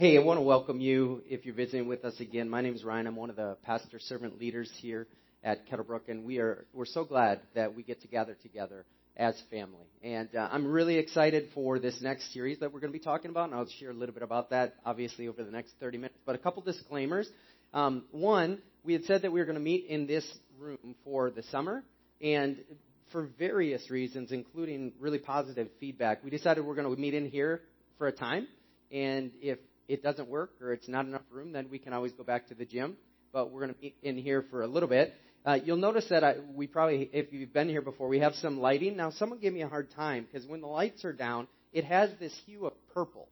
Hey, I want to welcome you if you're visiting with us again. My name is Ryan. I'm one of the pastor servant leaders here at Kettlebrook, and we are we're so glad that we get to gather together as family. And uh, I'm really excited for this next series that we're going to be talking about, and I'll share a little bit about that, obviously, over the next 30 minutes. But a couple disclaimers. Um, one, we had said that we were going to meet in this room for the summer, and for various reasons, including really positive feedback, we decided we're going to meet in here for a time. And if it doesn't work or it's not enough room, then we can always go back to the gym. But we're going to be in here for a little bit. Uh, you'll notice that I, we probably, if you've been here before, we have some lighting. Now, someone gave me a hard time because when the lights are down, it has this hue of purple.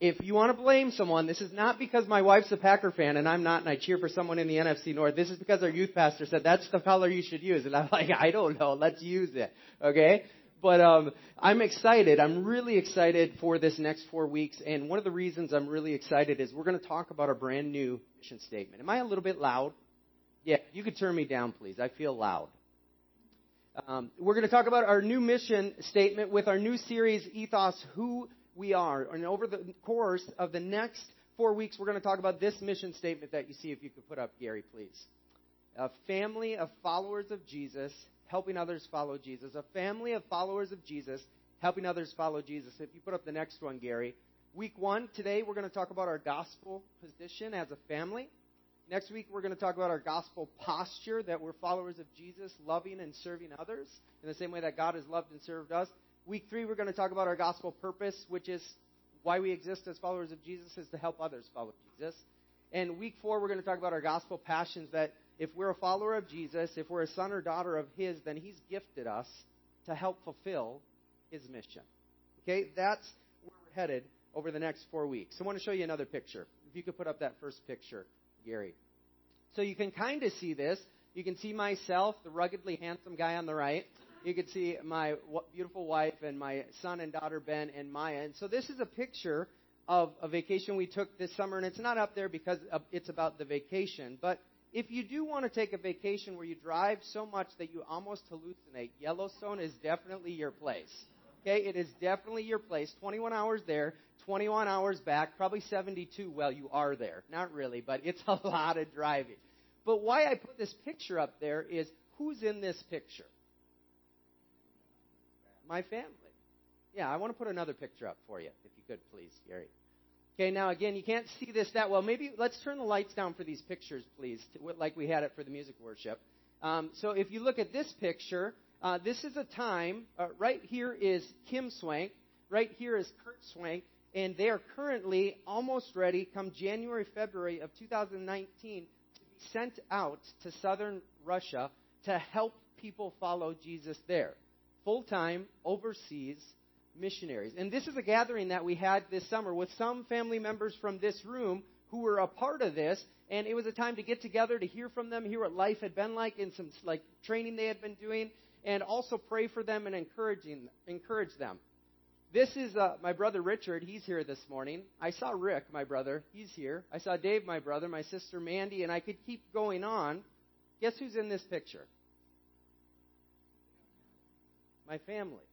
If you want to blame someone, this is not because my wife's a Packer fan and I'm not, and I cheer for someone in the NFC North. This is because our youth pastor said that's the color you should use, and I'm like, I don't know. Let's use it. Okay. But um, I'm excited. I'm really excited for this next four weeks. And one of the reasons I'm really excited is we're going to talk about our brand new mission statement. Am I a little bit loud? Yeah, you could turn me down, please. I feel loud. Um, we're going to talk about our new mission statement with our new series, Ethos Who We Are. And over the course of the next four weeks, we're going to talk about this mission statement that you see. If you could put up, Gary, please. A family of followers of Jesus helping others follow Jesus. A family of followers of Jesus helping others follow Jesus. If you put up the next one, Gary. Week one, today we're going to talk about our gospel position as a family. Next week, we're going to talk about our gospel posture, that we're followers of Jesus, loving and serving others in the same way that God has loved and served us. Week three, we're going to talk about our gospel purpose, which is why we exist as followers of Jesus, is to help others follow Jesus. And week four, we're going to talk about our gospel passions, that if we're a follower of Jesus, if we're a son or daughter of His, then He's gifted us to help fulfill His mission. Okay, that's where we're headed over the next four weeks. I want to show you another picture. If you could put up that first picture, Gary. So you can kind of see this. You can see myself, the ruggedly handsome guy on the right. You can see my beautiful wife and my son and daughter Ben and Maya. And so this is a picture of a vacation we took this summer, and it's not up there because it's about the vacation, but if you do want to take a vacation where you drive so much that you almost hallucinate, Yellowstone is definitely your place. Okay, it is definitely your place. 21 hours there, 21 hours back, probably 72 while you are there. Not really, but it's a lot of driving. But why I put this picture up there is who's in this picture? My family. Yeah, I want to put another picture up for you, if you could, please, Gary. Okay, now again, you can't see this that well. Maybe let's turn the lights down for these pictures, please, to, like we had it for the music worship. Um, so if you look at this picture, uh, this is a time. Uh, right here is Kim Swank. Right here is Kurt Swank, and they are currently almost ready, come January, February of 2019, to be sent out to southern Russia to help people follow Jesus there, full time, overseas missionaries. And this is a gathering that we had this summer with some family members from this room who were a part of this. And it was a time to get together to hear from them, hear what life had been like in some like training they had been doing, and also pray for them and encouraging encourage them. This is uh, my brother Richard. He's here this morning. I saw Rick, my brother. He's here. I saw Dave, my brother, my sister Mandy, and I could keep going on. Guess who's in this picture? My family.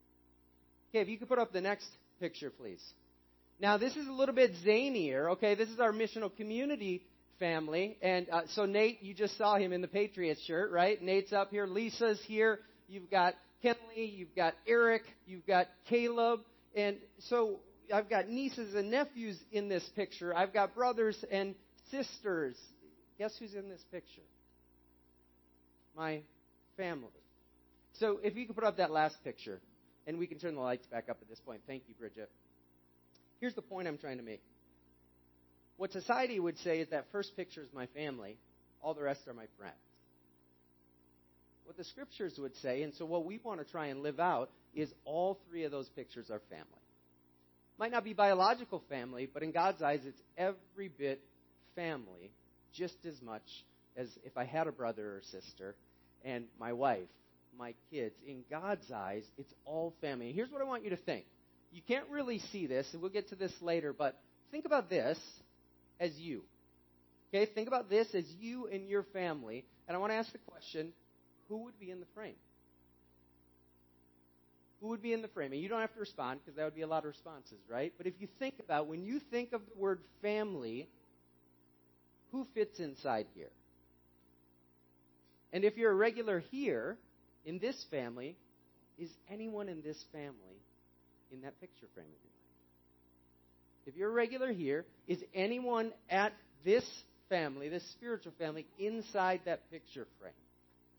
Okay, if you could put up the next picture, please. Now, this is a little bit zanier. Okay, this is our missional community family. And uh, so, Nate, you just saw him in the Patriots shirt, right? Nate's up here. Lisa's here. You've got Kenley. You've got Eric. You've got Caleb. And so, I've got nieces and nephews in this picture. I've got brothers and sisters. Guess who's in this picture? My family. So, if you could put up that last picture. And we can turn the lights back up at this point. Thank you, Bridget. Here's the point I'm trying to make. What society would say is that first picture is my family, all the rest are my friends. What the scriptures would say, and so what we want to try and live out, is all three of those pictures are family. Might not be biological family, but in God's eyes, it's every bit family, just as much as if I had a brother or sister and my wife my kids. In God's eyes, it's all family. Here's what I want you to think. You can't really see this, and we'll get to this later, but think about this as you. Okay, think about this as you and your family. And I want to ask the question who would be in the frame? who would be in the frame? And you don't have to respond because that would be a lot of responses, right? But if you think about when you think of the word family, who fits inside here? And if you're a regular here in this family, is anyone in this family in that picture frame of your mind? If you're a regular here, is anyone at this family, this spiritual family, inside that picture frame?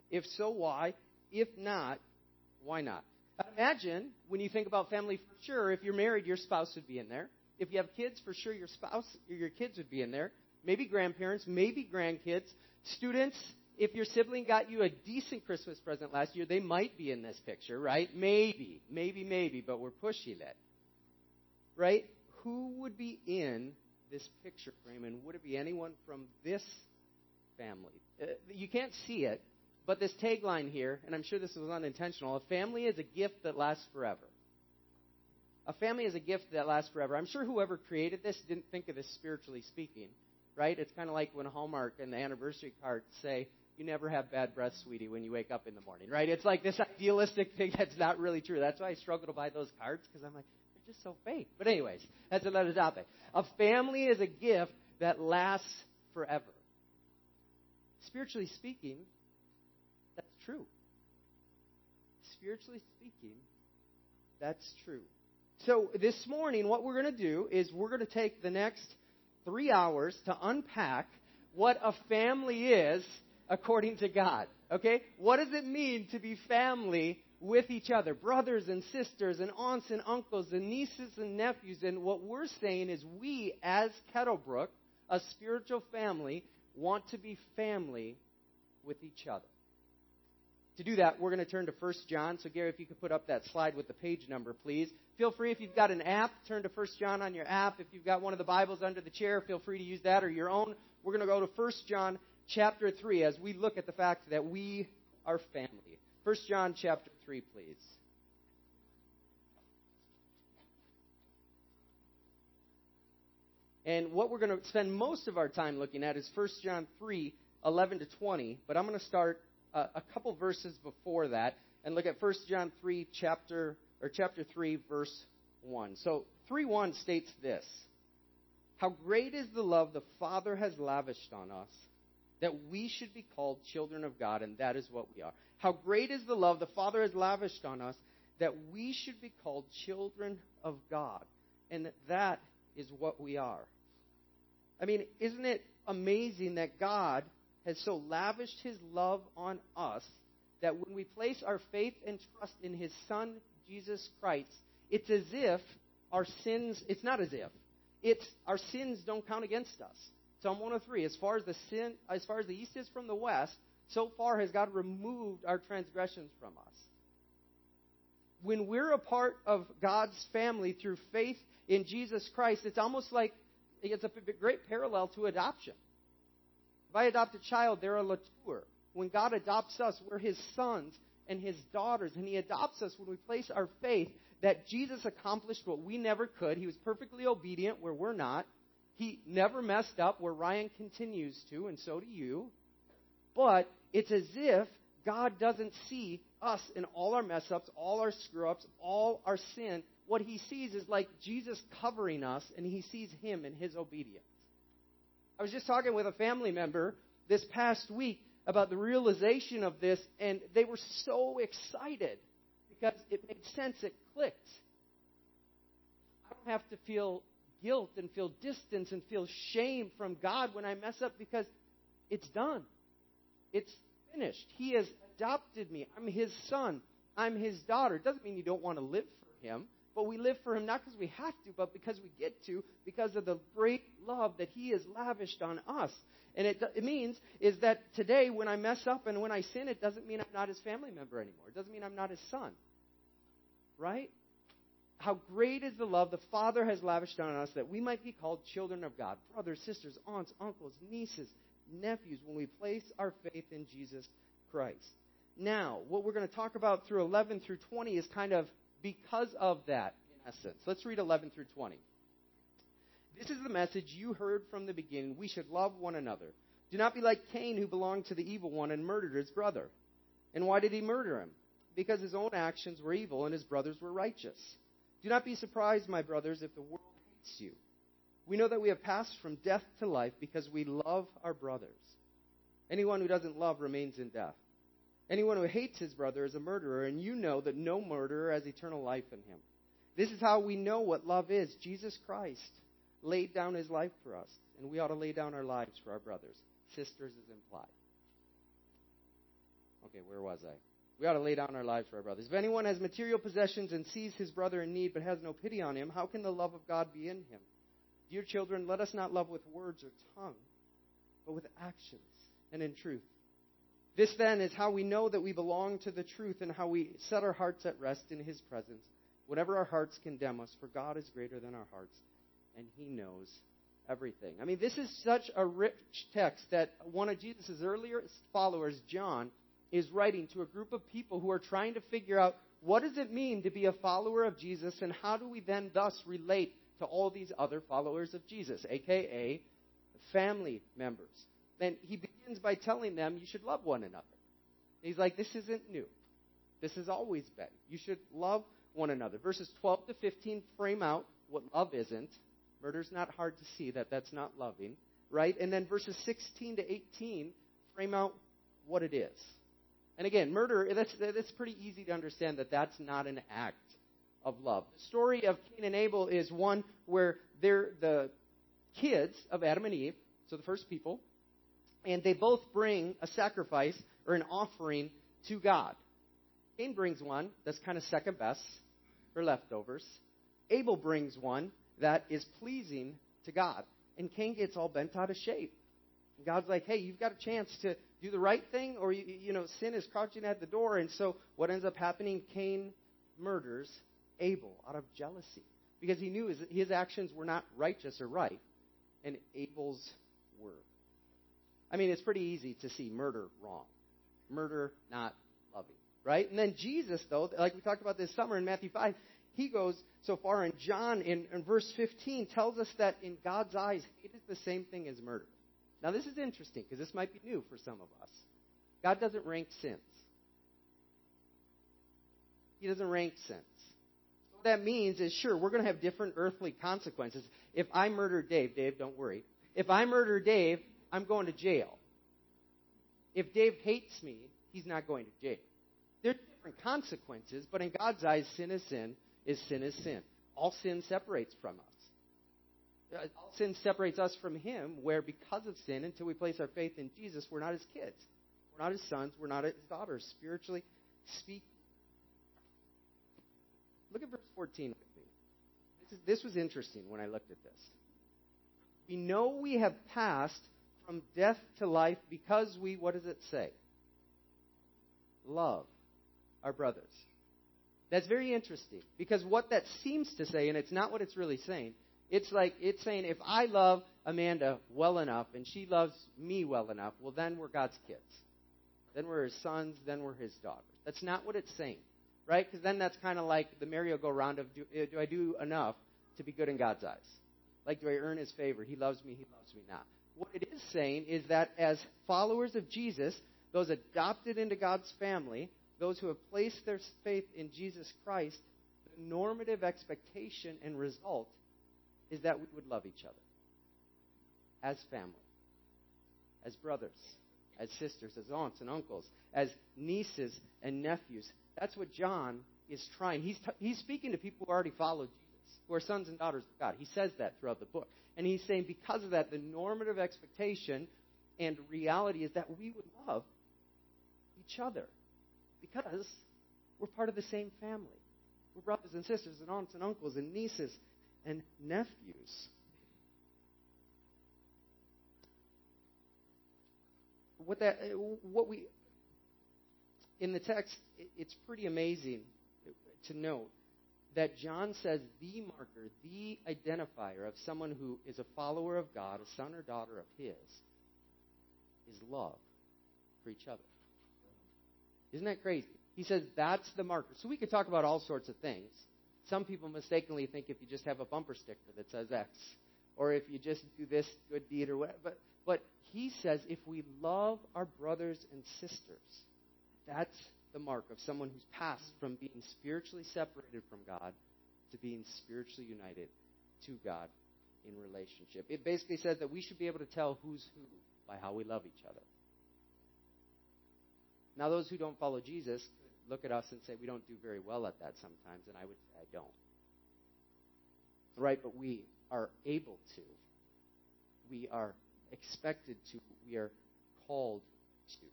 If so, why? If not, why not? Imagine when you think about family, for sure, if you're married, your spouse would be in there. If you have kids, for sure, your spouse, your kids would be in there. Maybe grandparents, maybe grandkids. Students, if your sibling got you a decent Christmas present last year, they might be in this picture, right? Maybe, maybe, maybe, but we're pushing it. Right? Who would be in this picture frame, and would it be anyone from this family? Uh, you can't see it, but this tagline here, and I'm sure this was unintentional a family is a gift that lasts forever. A family is a gift that lasts forever. I'm sure whoever created this didn't think of this spiritually speaking, right? It's kind of like when Hallmark and the anniversary cards say, you never have bad breath, sweetie, when you wake up in the morning, right? It's like this idealistic thing that's not really true. That's why I struggle to buy those cards because I'm like, they're just so fake. But, anyways, that's another topic. A family is a gift that lasts forever. Spiritually speaking, that's true. Spiritually speaking, that's true. So, this morning, what we're going to do is we're going to take the next three hours to unpack what a family is according to God. Okay? What does it mean to be family with each other? Brothers and sisters and aunts and uncles and nieces and nephews. And what we're saying is we, as Kettlebrook, a spiritual family, want to be family with each other. To do that, we're going to turn to 1 John. So, Gary, if you could put up that slide with the page number, please. Feel free, if you've got an app, turn to 1 John on your app. If you've got one of the Bibles under the chair, feel free to use that or your own. We're going to go to 1 John chapter 3 as we look at the fact that we are family. 1 John chapter 3, please. And what we're going to spend most of our time looking at is 1 John 3, 11 to 20. But I'm going to start a, a couple verses before that and look at 1 John 3, chapter, or chapter 3, verse 1. So 3 1 states this How great is the love the Father has lavished on us that we should be called children of God, and that is what we are. How great is the love the Father has lavished on us that we should be called children of God, and that is what we are. I mean, isn't it amazing that God has so lavished his love on us that when we place our faith and trust in his Son, Jesus Christ, it's as if our sins, it's not as if, it's our sins don't count against us. Psalm 103, as far as the sin, as far as the east is from the west, so far has God removed our transgressions from us. When we're a part of God's family through faith in Jesus Christ, it's almost like it's a great parallel to adoption. If I adopt a child, they're a latour. When God adopts us, we're His sons and His daughters, and He adopts us when we place our faith that Jesus accomplished what we never could. He was perfectly obedient where we're not. He never messed up where Ryan continues to, and so do you. But it's as if God doesn't see us in all our mess ups, all our screw ups, all our sin. What he sees is like Jesus covering us, and he sees him in his obedience. I was just talking with a family member this past week about the realization of this, and they were so excited because it made sense, it clicked. I don't have to feel guilt and feel distance and feel shame from God when I mess up because it's done. It's finished. He has adopted me. I'm his son. I'm his daughter. It doesn't mean you don't want to live for him, but we live for him not because we have to, but because we get to, because of the great love that he has lavished on us. And it, it means is that today when I mess up and when I sin, it doesn't mean I'm not his family member anymore. It doesn't mean I'm not his son. Right? How great is the love the Father has lavished on us that we might be called children of God, brothers, sisters, aunts, uncles, nieces, nephews, when we place our faith in Jesus Christ. Now, what we're going to talk about through 11 through 20 is kind of because of that, in essence. Let's read 11 through 20. This is the message you heard from the beginning. We should love one another. Do not be like Cain, who belonged to the evil one and murdered his brother. And why did he murder him? because his own actions were evil and his brothers were righteous. Do not be surprised, my brothers, if the world hates you. We know that we have passed from death to life because we love our brothers. Anyone who doesn't love remains in death. Anyone who hates his brother is a murderer, and you know that no murderer has eternal life in him. This is how we know what love is. Jesus Christ laid down his life for us, and we ought to lay down our lives for our brothers. Sisters is implied. Okay, where was I? We ought to lay down our lives for our brothers. If anyone has material possessions and sees his brother in need but has no pity on him, how can the love of God be in him? Dear children, let us not love with words or tongue, but with actions and in truth. This then is how we know that we belong to the truth and how we set our hearts at rest in his presence Whatever our hearts condemn us, for God is greater than our hearts, and he knows everything. I mean, this is such a rich text that one of Jesus' earliest followers, John, is writing to a group of people who are trying to figure out what does it mean to be a follower of Jesus and how do we then thus relate to all these other followers of Jesus, aka family members. Then he begins by telling them you should love one another. He's like, this isn't new. This has always been. You should love one another. Verses 12 to 15 frame out what love isn't. Murder's not hard to see that that's not loving, right? And then verses 16 to 18 frame out what it is. And again, murder, that's, that's pretty easy to understand that that's not an act of love. The story of Cain and Abel is one where they're the kids of Adam and Eve, so the first people, and they both bring a sacrifice or an offering to God. Cain brings one that's kind of second best for leftovers. Abel brings one that is pleasing to God. And Cain gets all bent out of shape. God's like, hey, you've got a chance to do the right thing, or, you, you know, sin is crouching at the door. And so what ends up happening, Cain murders Abel out of jealousy. Because he knew his, his actions were not righteous or right, and Abel's were. I mean, it's pretty easy to see murder wrong. Murder not loving, right? And then Jesus, though, like we talked about this summer in Matthew 5, he goes so far, and John in, in verse 15 tells us that in God's eyes, it is the same thing as murder. Now, this is interesting because this might be new for some of us. God doesn't rank sins. He doesn't rank sins. What that means is, sure, we're going to have different earthly consequences. If I murder Dave, Dave, don't worry. If I murder Dave, I'm going to jail. If Dave hates me, he's not going to jail. There are different consequences, but in God's eyes, sin is sin, is sin is sin. All sin separates from us. Uh, sin separates us from Him, where because of sin, until we place our faith in Jesus, we're not His kids. We're not His sons. We're not His daughters, spiritually speaking. Look at verse 14 with me. This, is, this was interesting when I looked at this. We know we have passed from death to life because we, what does it say? Love our brothers. That's very interesting because what that seems to say, and it's not what it's really saying, it's like it's saying if I love Amanda well enough and she loves me well enough, well, then we're God's kids. Then we're his sons, then we're his daughters. That's not what it's saying, right? Because then that's kind of like the merry-go-round of do, uh, do I do enough to be good in God's eyes? Like, do I earn his favor? He loves me, he loves me not what it is saying is that as followers of Jesus, those adopted into God's family, those who have placed their faith in Jesus Christ, the normative expectation and result is that we would love each other as family, as brothers, as sisters, as aunts and uncles, as nieces and nephews. That's what John is trying. He's, t- he's speaking to people who already follow Jesus, who are sons and daughters of God. He says that throughout the book. And he's saying because of that, the normative expectation and reality is that we would love each other because we're part of the same family. We're brothers and sisters and aunts and uncles and nieces and nephews. What that, what we, in the text, it's pretty amazing to note that John says the marker, the identifier of someone who is a follower of God, a son or daughter of His, is love for each other. Isn't that crazy? He says that's the marker. So we could talk about all sorts of things. Some people mistakenly think if you just have a bumper sticker that says X, or if you just do this good deed or whatever. But, but he says if we love our brothers and sisters, that's the mark of someone who's passed from being spiritually separated from God to being spiritually united to God in relationship. It basically says that we should be able to tell who's who by how we love each other. Now, those who don't follow Jesus look at us and say we don't do very well at that sometimes, and I would say I don't. Right, but we are able to. We are expected to. We are called to.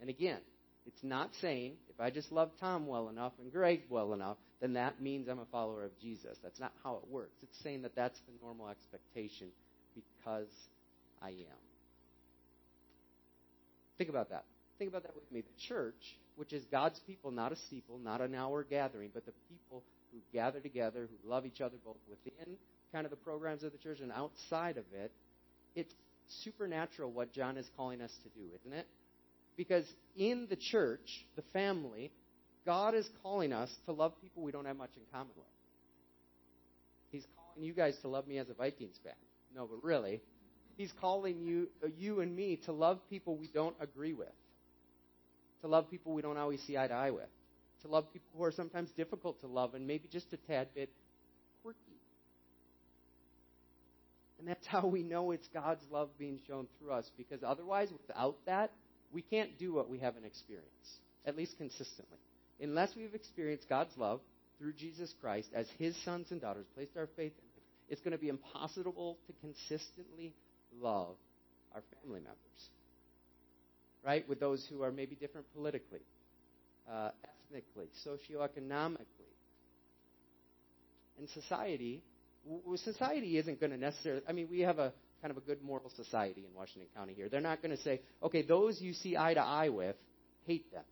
And again, it's not saying if I just love Tom well enough and Greg well enough, then that means I'm a follower of Jesus. That's not how it works. It's saying that that's the normal expectation because I am. Think about that. Think about that with me. The church, which is God's people, not a steeple, not an hour gathering, but the people who gather together, who love each other both within kind of the programs of the church and outside of it, it's supernatural what John is calling us to do, isn't it? Because in the church, the family, God is calling us to love people we don't have much in common with. He's calling you guys to love me as a Vikings fan. No, but really, He's calling you, you and me to love people we don't agree with, to love people we don't always see eye to eye with, to love people who are sometimes difficult to love and maybe just a tad bit quirky. And that's how we know it's God's love being shown through us, because otherwise, without that, we can't do what we haven't experienced, at least consistently. Unless we've experienced God's love through Jesus Christ as His sons and daughters, placed our faith in Him, it's going to be impossible to consistently love our family members. Right? With those who are maybe different politically, uh, ethnically, socioeconomically. And society, society isn't going to necessarily, I mean, we have a kind of a good moral society in Washington County here. They're not going to say, okay, those you see eye to eye with, hate them.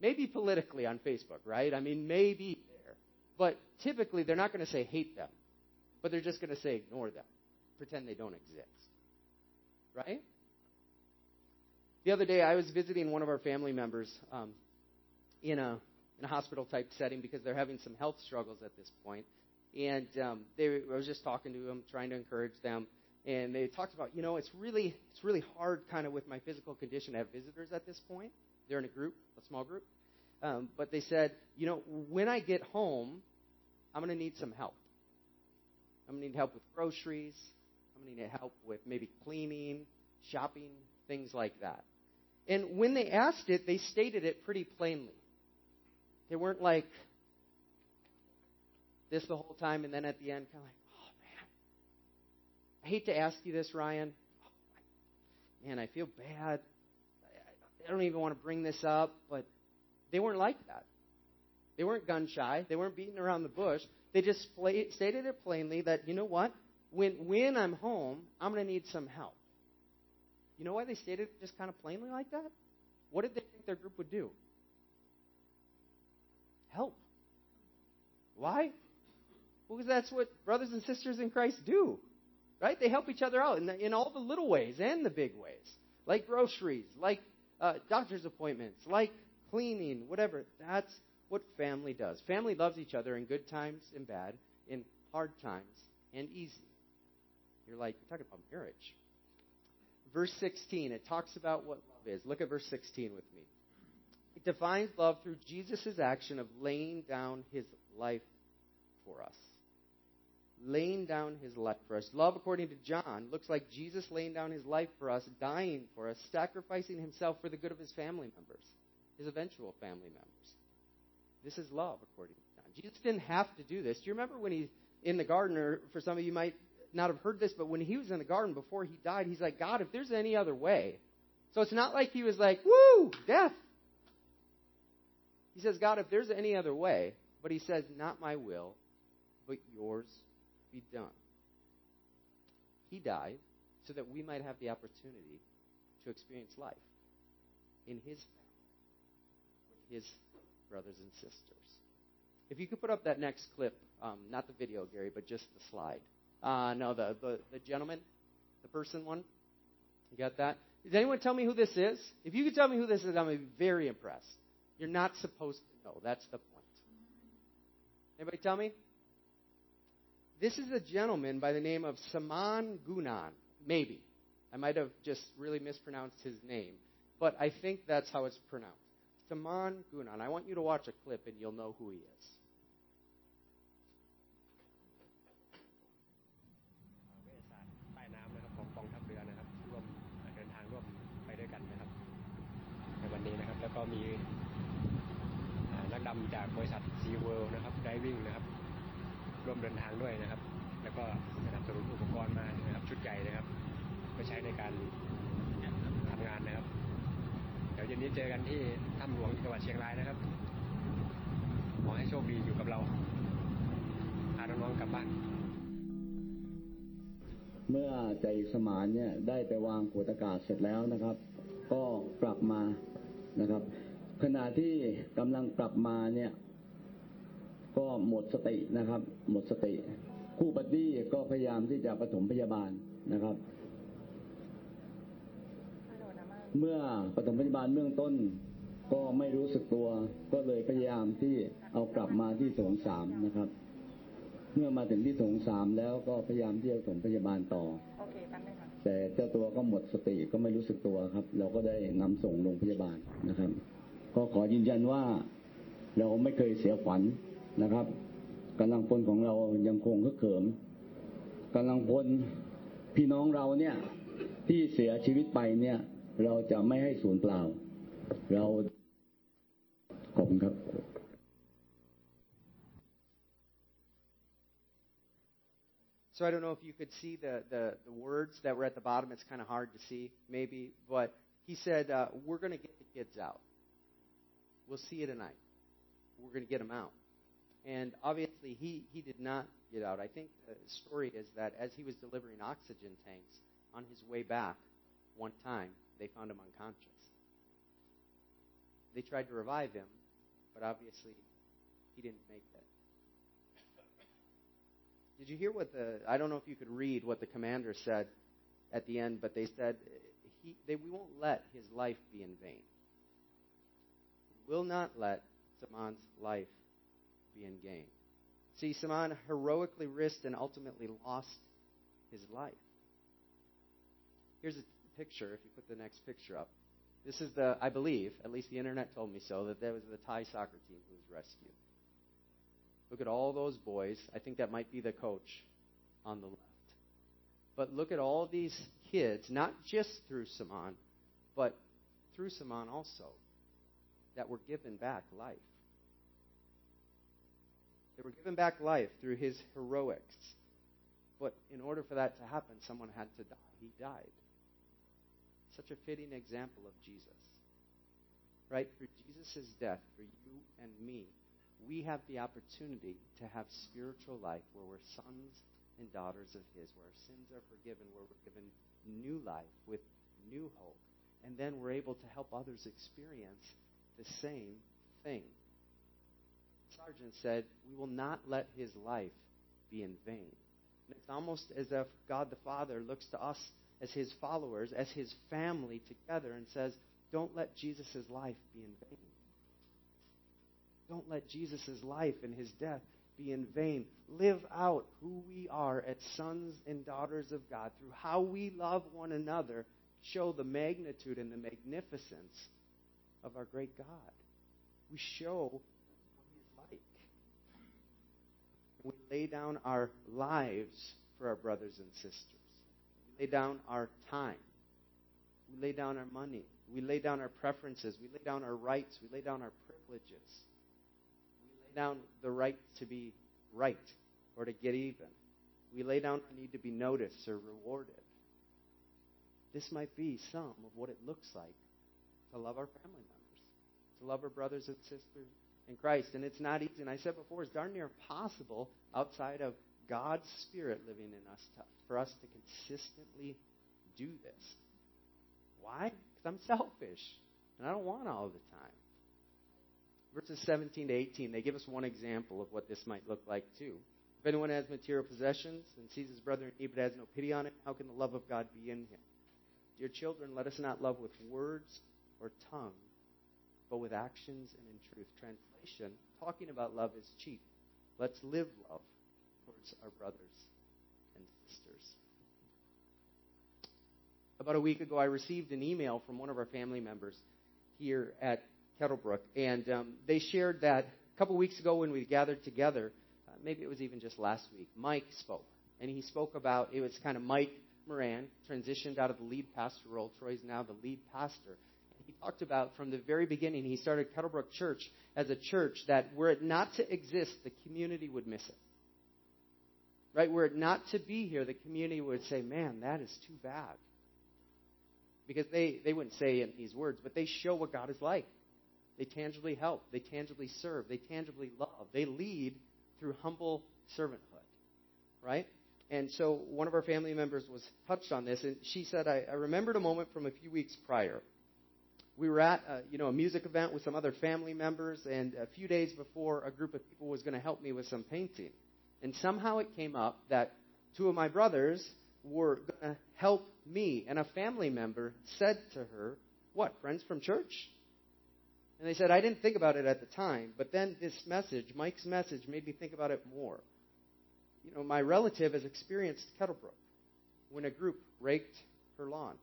Maybe politically on Facebook, right? I mean, maybe there. But typically, they're not going to say hate them. But they're just going to say ignore them. Pretend they don't exist. Right? The other day, I was visiting one of our family members um, in a in a hospital type setting because they're having some health struggles at this point. And um, they, I was just talking to them, trying to encourage them. And they talked about, you know, it's really it's really hard, kind of, with my physical condition to have visitors at this point. They're in a group, a small group. Um, but they said, you know, when I get home, I'm going to need some help. I'm going to need help with groceries. I'm going to need help with maybe cleaning, shopping, things like that. And when they asked it, they stated it pretty plainly. They weren't like this the whole time and then at the end, kind of like, oh man, I hate to ask you this, Ryan. Oh, man, I feel bad. I don't even want to bring this up, but they weren't like that. They weren't gun shy. They weren't beating around the bush. They just stated it plainly that, you know what? When, when I'm home, I'm going to need some help. You know why they stated it just kind of plainly like that? What did they think their group would do? Help. Why? Because that's what brothers and sisters in Christ do. Right? They help each other out in, the, in all the little ways and the big ways. Like groceries, like uh, doctor's appointments, like cleaning, whatever. That's what family does. Family loves each other in good times and bad, in hard times and easy. You're like, you're talking about marriage. Verse 16, it talks about what love is. Look at verse 16 with me. It defines love through Jesus' action of laying down his life for us. Laying down his life for us. Love, according to John, looks like Jesus laying down his life for us, dying for us, sacrificing himself for the good of his family members, his eventual family members. This is love, according to John. Jesus didn't have to do this. Do you remember when he's in the garden, or for some of you might not have heard this, but when he was in the garden before he died, he's like, God, if there's any other way. So it's not like he was like, woo, death. He says, God, if there's any other way, but he says, not my will, but yours be done. He died so that we might have the opportunity to experience life in his family, with his brothers and sisters. If you could put up that next clip, um, not the video, Gary, but just the slide. Uh, no, the, the, the gentleman, the person one. You got that? Does anyone tell me who this is? If you could tell me who this is, I'm very impressed. You're not supposed to know. That's the point. Anybody tell me? This is a gentleman by the name of Saman Gunan. Maybe. I might have just really mispronounced his name. But I think that's how it's pronounced. Taman Gunan. I want you to watch a clip and you'll know who he is. ก็มีนักดำจากบริษัทซีเวิลนะครับไดวิ่งนะครับร่วมเดินทางด้วยนะครับ แล้วก็สนับสนุนอุปกรณ์มานะครับ ชุดใหญ่นะครับเพื่อใช้ในการทำงานนะครับ เดี๋ยวเย็นนี้เจอกันที่ถ้ำหลวงจังหวัดเชียงรายนะครับ ขอให้โชคดีอยู่กับเราพาน้องๆกลับบ้านเมื่อใจสมานเนี่ยได้ไปวางขวดอากาศเสร็จแล้วนะครับ ก็กลับมา นะครับ ขณะที่กำลังกลับมาเนี่ย ก็หมดสตินะครับ หมดสติ คู่บัดดี้ก็พยายามที่จะปฐมพยาบาลนะครับ เมื่อปฐมพยาบาลเบื้องต้นก็ไม่รู้สึกตัว ก็เลยพยายามที่เอากลับมาที่โถงสามนะครับ เมื่อมาถึงที่โถงสามแล้วก็พยายามที่จะปฐมพยาบาลต่อ โอเคแป๊บนึง แต่เจ้าตัวก็หมดสติก็ไม่รู้สึกตัวครับ เราก็ได้นำส่งโรงพยาบาลนะครับ ก็ขอยืนยันว่าเราไม่เคยเสียขวัญนะครับกำลังพลของเรายังคงฮึกเหิมกำลังพลพี่น้องเราเนี่ยที่เสียชีวิตไปเนี่ย เราจะไม่ให้สูญเปล่า เรา So I don't know if you could see the, the, the words that were at the bottom. It's kind of hard to see, maybe. But he said, uh, We're going to get the kids out. We'll see you tonight. We're going to get them out. And obviously, he, he did not get out. I think the story is that as he was delivering oxygen tanks on his way back, one time, they found him unconscious. They tried to revive him, but obviously, he didn't make it. Did you hear what the? I don't know if you could read what the commander said at the end, but they said he, they, we won't let his life be in vain. Will not let Saman's life be in vain." See, Saman heroically risked and ultimately lost his life. Here's a picture. If you put the next picture up, this is the. I believe, at least the internet told me so, that that was the Thai soccer team who was rescued. Look at all those boys. I think that might be the coach on the left. But look at all these kids, not just through Saman, but through Saman also, that were given back life. They were given back life through his heroics. But in order for that to happen, someone had to die. He died. Such a fitting example of Jesus. Right? Through Jesus' death, for you and me, we have the opportunity to have spiritual life where we're sons and daughters of His, where our sins are forgiven, where we're given new life with new hope. And then we're able to help others experience the same thing. Sergeant said, We will not let his life be in vain. And it's almost as if God the Father looks to us as his followers, as his family together, and says, Don't let Jesus' life be in vain. Don't let Jesus' life and his death be in vain. Live out who we are as sons and daughters of God through how we love one another, show the magnitude and the magnificence of our great God. We show what He's like. We lay down our lives for our brothers and sisters. We lay down our time. We lay down our money. We lay down our preferences. We lay down our rights. We lay down our privileges down the right to be right or to get even. We lay down our need to be noticed or rewarded. This might be some of what it looks like to love our family members, to love our brothers and sisters in Christ. And it's not easy. And I said before, it's darn near impossible outside of God's Spirit living in us to, for us to consistently do this. Why? Because I'm selfish and I don't want all the time verses 17 to 18, they give us one example of what this might look like too. If anyone has material possessions and sees his brother in need but has no pity on him, how can the love of God be in him? Dear children, let us not love with words or tongue, but with actions and in truth. Translation, talking about love is cheap. Let's live love towards our brothers and sisters. About a week ago, I received an email from one of our family members here at Kettlebrook, and um, they shared that a couple weeks ago when we gathered together. Uh, maybe it was even just last week. Mike spoke, and he spoke about it was kind of Mike Moran transitioned out of the lead pastor role. Troy's now the lead pastor. He talked about from the very beginning, he started Kettlebrook Church as a church that were it not to exist, the community would miss it. Right? Were it not to be here, the community would say, man, that is too bad. Because they, they wouldn't say in these words, but they show what God is like. They tangibly help. They tangibly serve. They tangibly love. They lead through humble servanthood. Right? And so one of our family members was touched on this, and she said, I, I remembered a moment from a few weeks prior. We were at a, you know, a music event with some other family members, and a few days before, a group of people was going to help me with some painting. And somehow it came up that two of my brothers were going to help me. And a family member said to her, What, friends from church? And they said, I didn't think about it at the time, but then this message, Mike's message, made me think about it more. You know, my relative has experienced Kettlebrook when a group raked her lawn.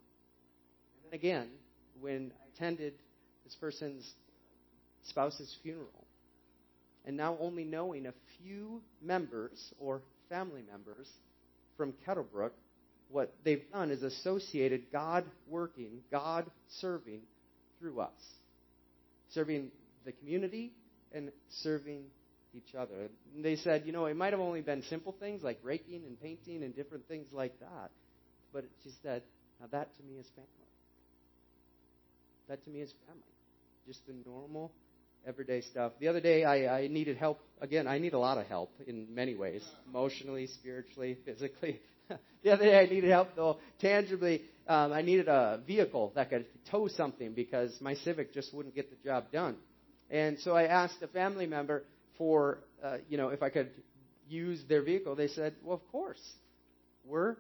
And then again, when I attended this person's spouse's funeral. And now only knowing a few members or family members from Kettlebrook, what they've done is associated God working, God serving through us. Serving the community and serving each other. And they said, you know, it might have only been simple things like raking and painting and different things like that. But she said, now that to me is family. That to me is family. Just the normal everyday stuff. The other day, I, I needed help. Again, I need a lot of help in many ways emotionally, spiritually, physically. the other day, I needed help, though, tangibly. Um, I needed a vehicle that could tow something because my Civic just wouldn't get the job done. And so I asked a family member for, uh, you know, if I could use their vehicle. They said, well, of course. We're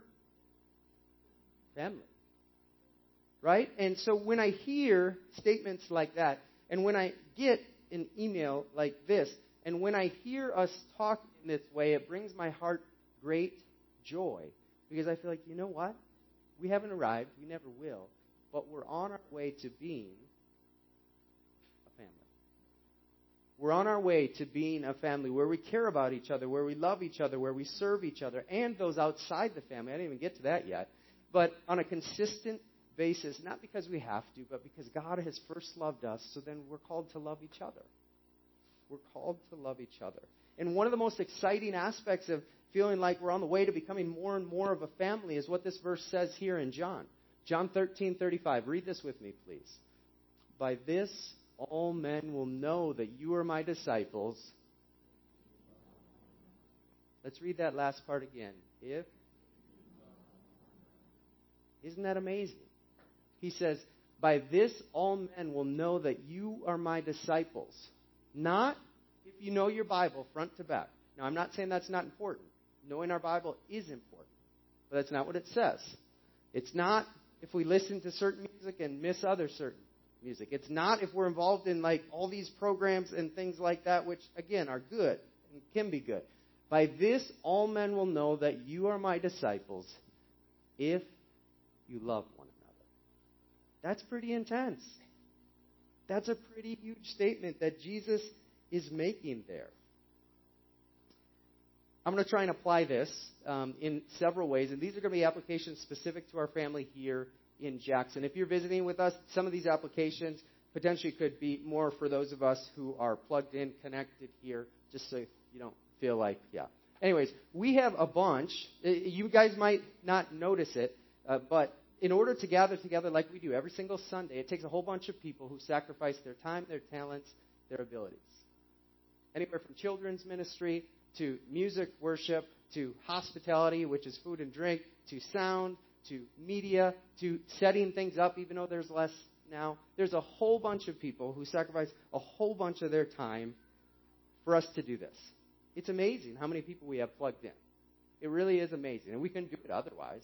family. Right? And so when I hear statements like that, and when I get an email like this, and when I hear us talk in this way, it brings my heart great joy. Because I feel like, you know what? We haven't arrived. We never will. But we're on our way to being a family. We're on our way to being a family where we care about each other, where we love each other, where we serve each other, and those outside the family. I didn't even get to that yet. But on a consistent basis, not because we have to, but because God has first loved us, so then we're called to love each other. We're called to love each other. And one of the most exciting aspects of feeling like we're on the way to becoming more and more of a family is what this verse says here in John. John 13:35. Read this with me, please. By this all men will know that you are my disciples. Let's read that last part again. If Isn't that amazing? He says, By this all men will know that you are my disciples. Not if you know your Bible front to back. Now, I'm not saying that's not important. Knowing our Bible is important. But that's not what it says. It's not if we listen to certain music and miss other certain music. It's not if we're involved in like all these programs and things like that, which again are good and can be good. By this all men will know that you are my disciples if you love one another. That's pretty intense. That's a pretty huge statement that Jesus is making there. I'm going to try and apply this um, in several ways, and these are going to be applications specific to our family here in Jackson. If you're visiting with us, some of these applications potentially could be more for those of us who are plugged in, connected here, just so you don't feel like, yeah. Anyways, we have a bunch. You guys might not notice it, uh, but in order to gather together like we do every single Sunday, it takes a whole bunch of people who sacrifice their time, their talents, their abilities. Anywhere from children's ministry to music worship to hospitality, which is food and drink, to sound, to media, to setting things up, even though there's less now. There's a whole bunch of people who sacrifice a whole bunch of their time for us to do this. It's amazing how many people we have plugged in. It really is amazing. And we couldn't do it otherwise.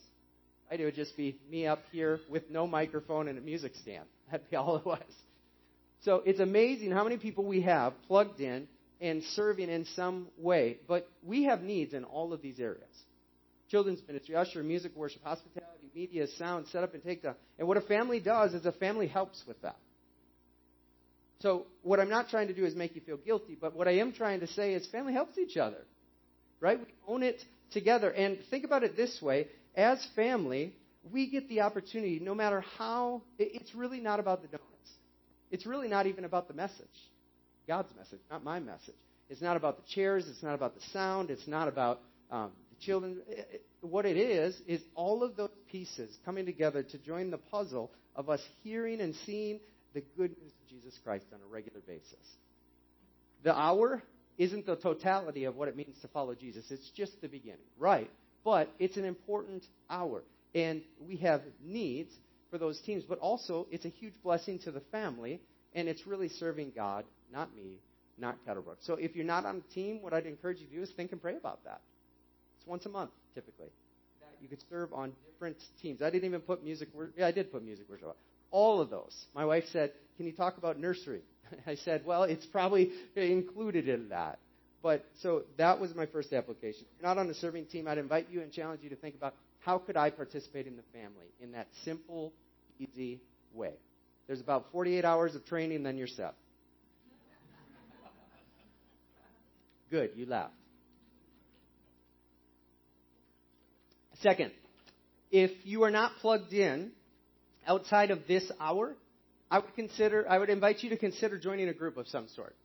Right? It would just be me up here with no microphone and a music stand. That'd be all it was. So it's amazing how many people we have plugged in and serving in some way. But we have needs in all of these areas children's ministry, usher, music, worship, hospitality, media, sound, set up and take down. And what a family does is a family helps with that. So what I'm not trying to do is make you feel guilty, but what I am trying to say is family helps each other. Right? We own it together. And think about it this way. As family, we get the opportunity, no matter how, it's really not about the donuts. It's really not even about the message. God's message, not my message. It's not about the chairs. It's not about the sound. It's not about um, the children. It, it, what it is, is all of those pieces coming together to join the puzzle of us hearing and seeing the good news of Jesus Christ on a regular basis. The hour isn't the totality of what it means to follow Jesus. It's just the beginning, right? But it's an important hour. And we have needs for those teams, but also it's a huge blessing to the family, and it's really serving God, not me, not Kettlebrook. So if you're not on a team, what I'd encourage you to do is think and pray about that. It's once a month, typically. You could serve on different teams. I didn't even put music. Yeah, I did put music worship. All of those. My wife said, "Can you talk about nursery?" I said, "Well, it's probably included in that." But so that was my first application. If you're not on a serving team, I'd invite you and challenge you to think about how could I participate in the family in that simple, easy way. There's about 48 hours of training, then you're set. Good, you laughed. Second, if you are not plugged in outside of this hour, I would consider, I would invite you to consider joining a group of some sort.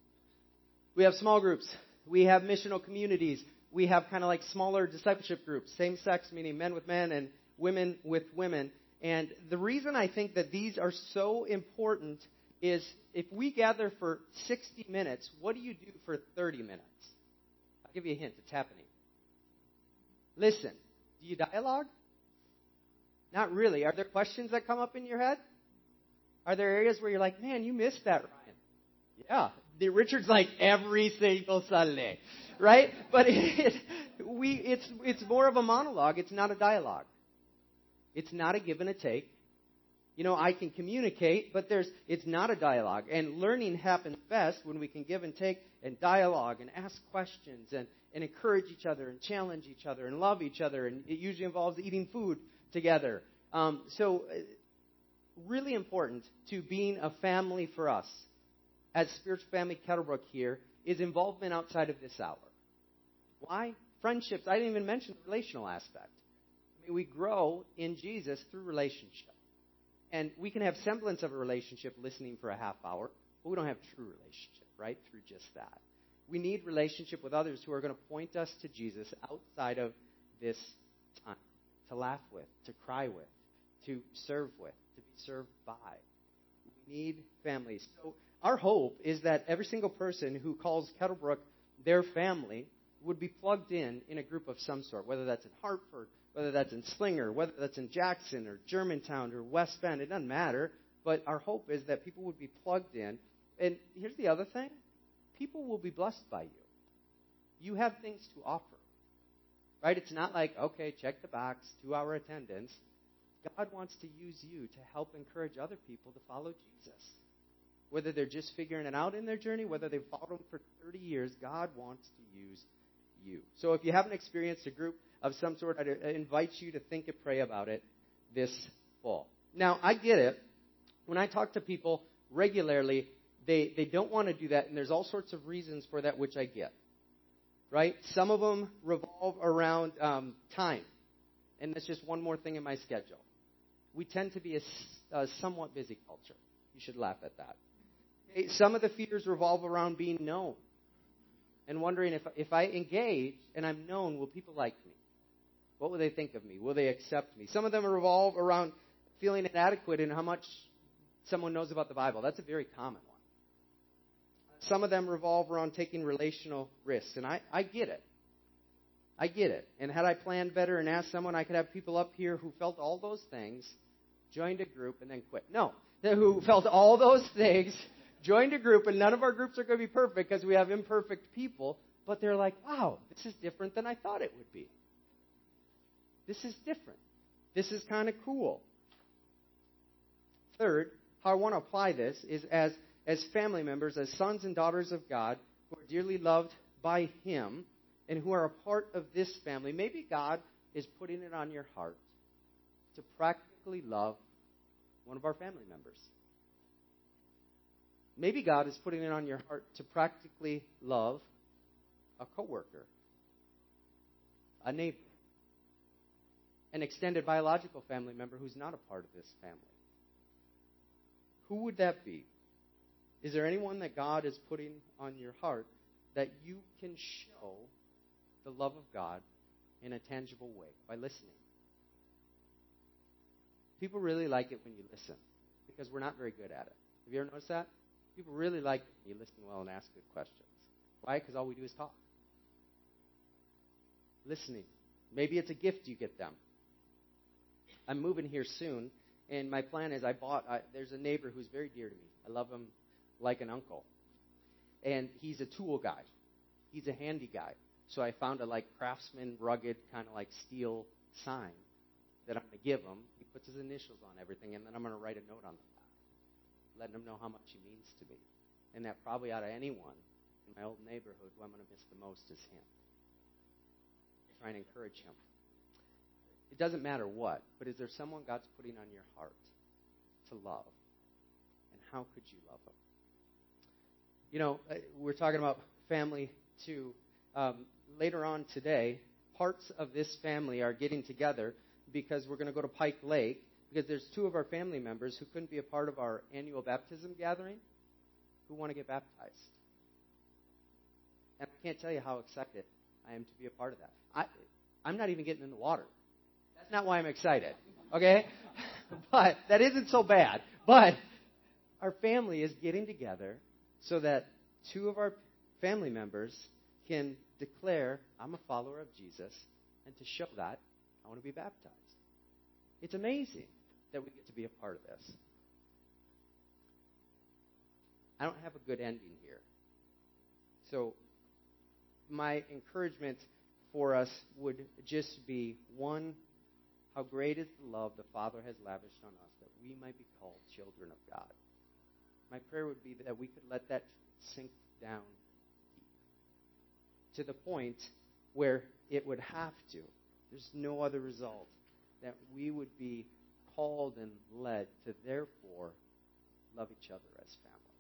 We have small groups. We have missional communities. We have kind of like smaller discipleship groups, same sex, meaning men with men and women with women. And the reason I think that these are so important is if we gather for 60 minutes, what do you do for 30 minutes? I'll give you a hint. It's happening. Listen. Do you dialogue? Not really. Are there questions that come up in your head? Are there areas where you're like, man, you missed that, Ryan? Yeah. The, Richard's like every single Sunday, right? But it, we, it's, it's more of a monologue. It's not a dialogue. It's not a give and a take. You know, I can communicate, but there's, it's not a dialogue. And learning happens best when we can give and take and dialogue and ask questions and, and encourage each other and challenge each other and love each other. And it usually involves eating food together. Um, so, uh, really important to being a family for us as Spiritual Family Kettlebrook here is involvement outside of this hour. Why? Friendships. I didn't even mention the relational aspect. I mean, we grow in Jesus through relationship. And we can have semblance of a relationship listening for a half hour, but we don't have true relationship, right? Through just that. We need relationship with others who are going to point us to Jesus outside of this time to laugh with, to cry with, to serve with, to be served by. We need families. So our hope is that every single person who calls Kettlebrook their family would be plugged in in a group of some sort, whether that's in Hartford, whether that's in Slinger, whether that's in Jackson or Germantown or West Bend. It doesn't matter. But our hope is that people would be plugged in. And here's the other thing people will be blessed by you. You have things to offer. Right? It's not like, okay, check the box, two hour attendance. God wants to use you to help encourage other people to follow Jesus. Whether they're just figuring it out in their journey, whether they've followed him for 30 years, God wants to use you. So if you haven't experienced a group of some sort, I'd invite you to think and pray about it this fall. Now, I get it. When I talk to people regularly, they, they don't want to do that, and there's all sorts of reasons for that, which I get. Right? Some of them revolve around um, time, and that's just one more thing in my schedule. We tend to be a, a somewhat busy culture. You should laugh at that. Okay, some of the fears revolve around being known and wondering if, if I engage and I'm known, will people like me? What will they think of me? Will they accept me? Some of them revolve around feeling inadequate in how much someone knows about the Bible. That's a very common one. Some of them revolve around taking relational risks, and I, I get it. I get it. And had I planned better and asked someone, I could have people up here who felt all those things, joined a group, and then quit. No, who felt all those things, joined a group, and none of our groups are going to be perfect because we have imperfect people, but they're like, wow, this is different than I thought it would be. This is different. This is kind of cool. Third, how I want to apply this is as, as family members, as sons and daughters of God, who are dearly loved by Him, and who are a part of this family. Maybe God is putting it on your heart to practically love one of our family members. Maybe God is putting it on your heart to practically love a coworker, a neighbor, an extended biological family member who's not a part of this family. Who would that be? Is there anyone that God is putting on your heart that you can show the love of God in a tangible way by listening? People really like it when you listen because we're not very good at it. Have you ever noticed that? People really like when you listen well and ask good questions. Why? Because all we do is talk. Listening. Maybe it's a gift you get them. I'm moving here soon, and my plan is I bought, I, there's a neighbor who's very dear to me. I love him like an uncle. And he's a tool guy, he's a handy guy. So I found a like craftsman, rugged, kind of like steel sign that I'm going to give him. He puts his initials on everything, and then I'm going to write a note on the back, letting him know how much he means to me. And that probably out of anyone in my old neighborhood, who I'm going to miss the most is him. Try and encourage him. It doesn't matter what, but is there someone God's putting on your heart to love? And how could you love them? You know, uh, we're talking about family too. Um, later on today, parts of this family are getting together because we're going to go to Pike Lake because there's two of our family members who couldn't be a part of our annual baptism gathering who want to get baptized. And I can't tell you how excited I am to be a part of that. I, I'm not even getting in the water. That's not why I'm excited. Okay? but that isn't so bad. But our family is getting together so that two of our family members can declare, I'm a follower of Jesus, and to show that, I want to be baptized. It's amazing that we get to be a part of this. I don't have a good ending here. So, my encouragement for us would just be one, how great is the love the Father has lavished on us that we might be called children of God. My prayer would be that we could let that sink down to the point where it would have to. There's no other result. That we would be called and led to therefore love each other as family.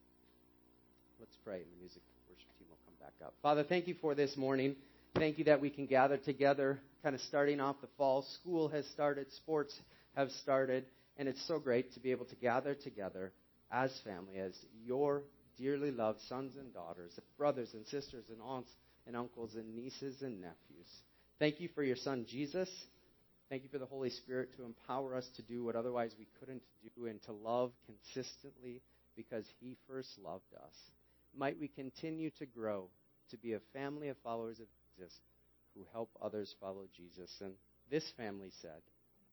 Let's pray, and the music worship team will come back up. Father, thank you for this morning. Thank you that we can gather together, kind of starting off the fall. School has started, sports have started, and it's so great to be able to gather together as family, as your dearly loved sons and daughters, brothers and sisters and aunts and uncles and nieces and nephews. Thank you for your son Jesus. Thank you for the Holy Spirit to empower us to do what otherwise we couldn't do and to love consistently because he first loved us. Might we continue to grow to be a family of followers of Jesus who help others follow Jesus. And this family said,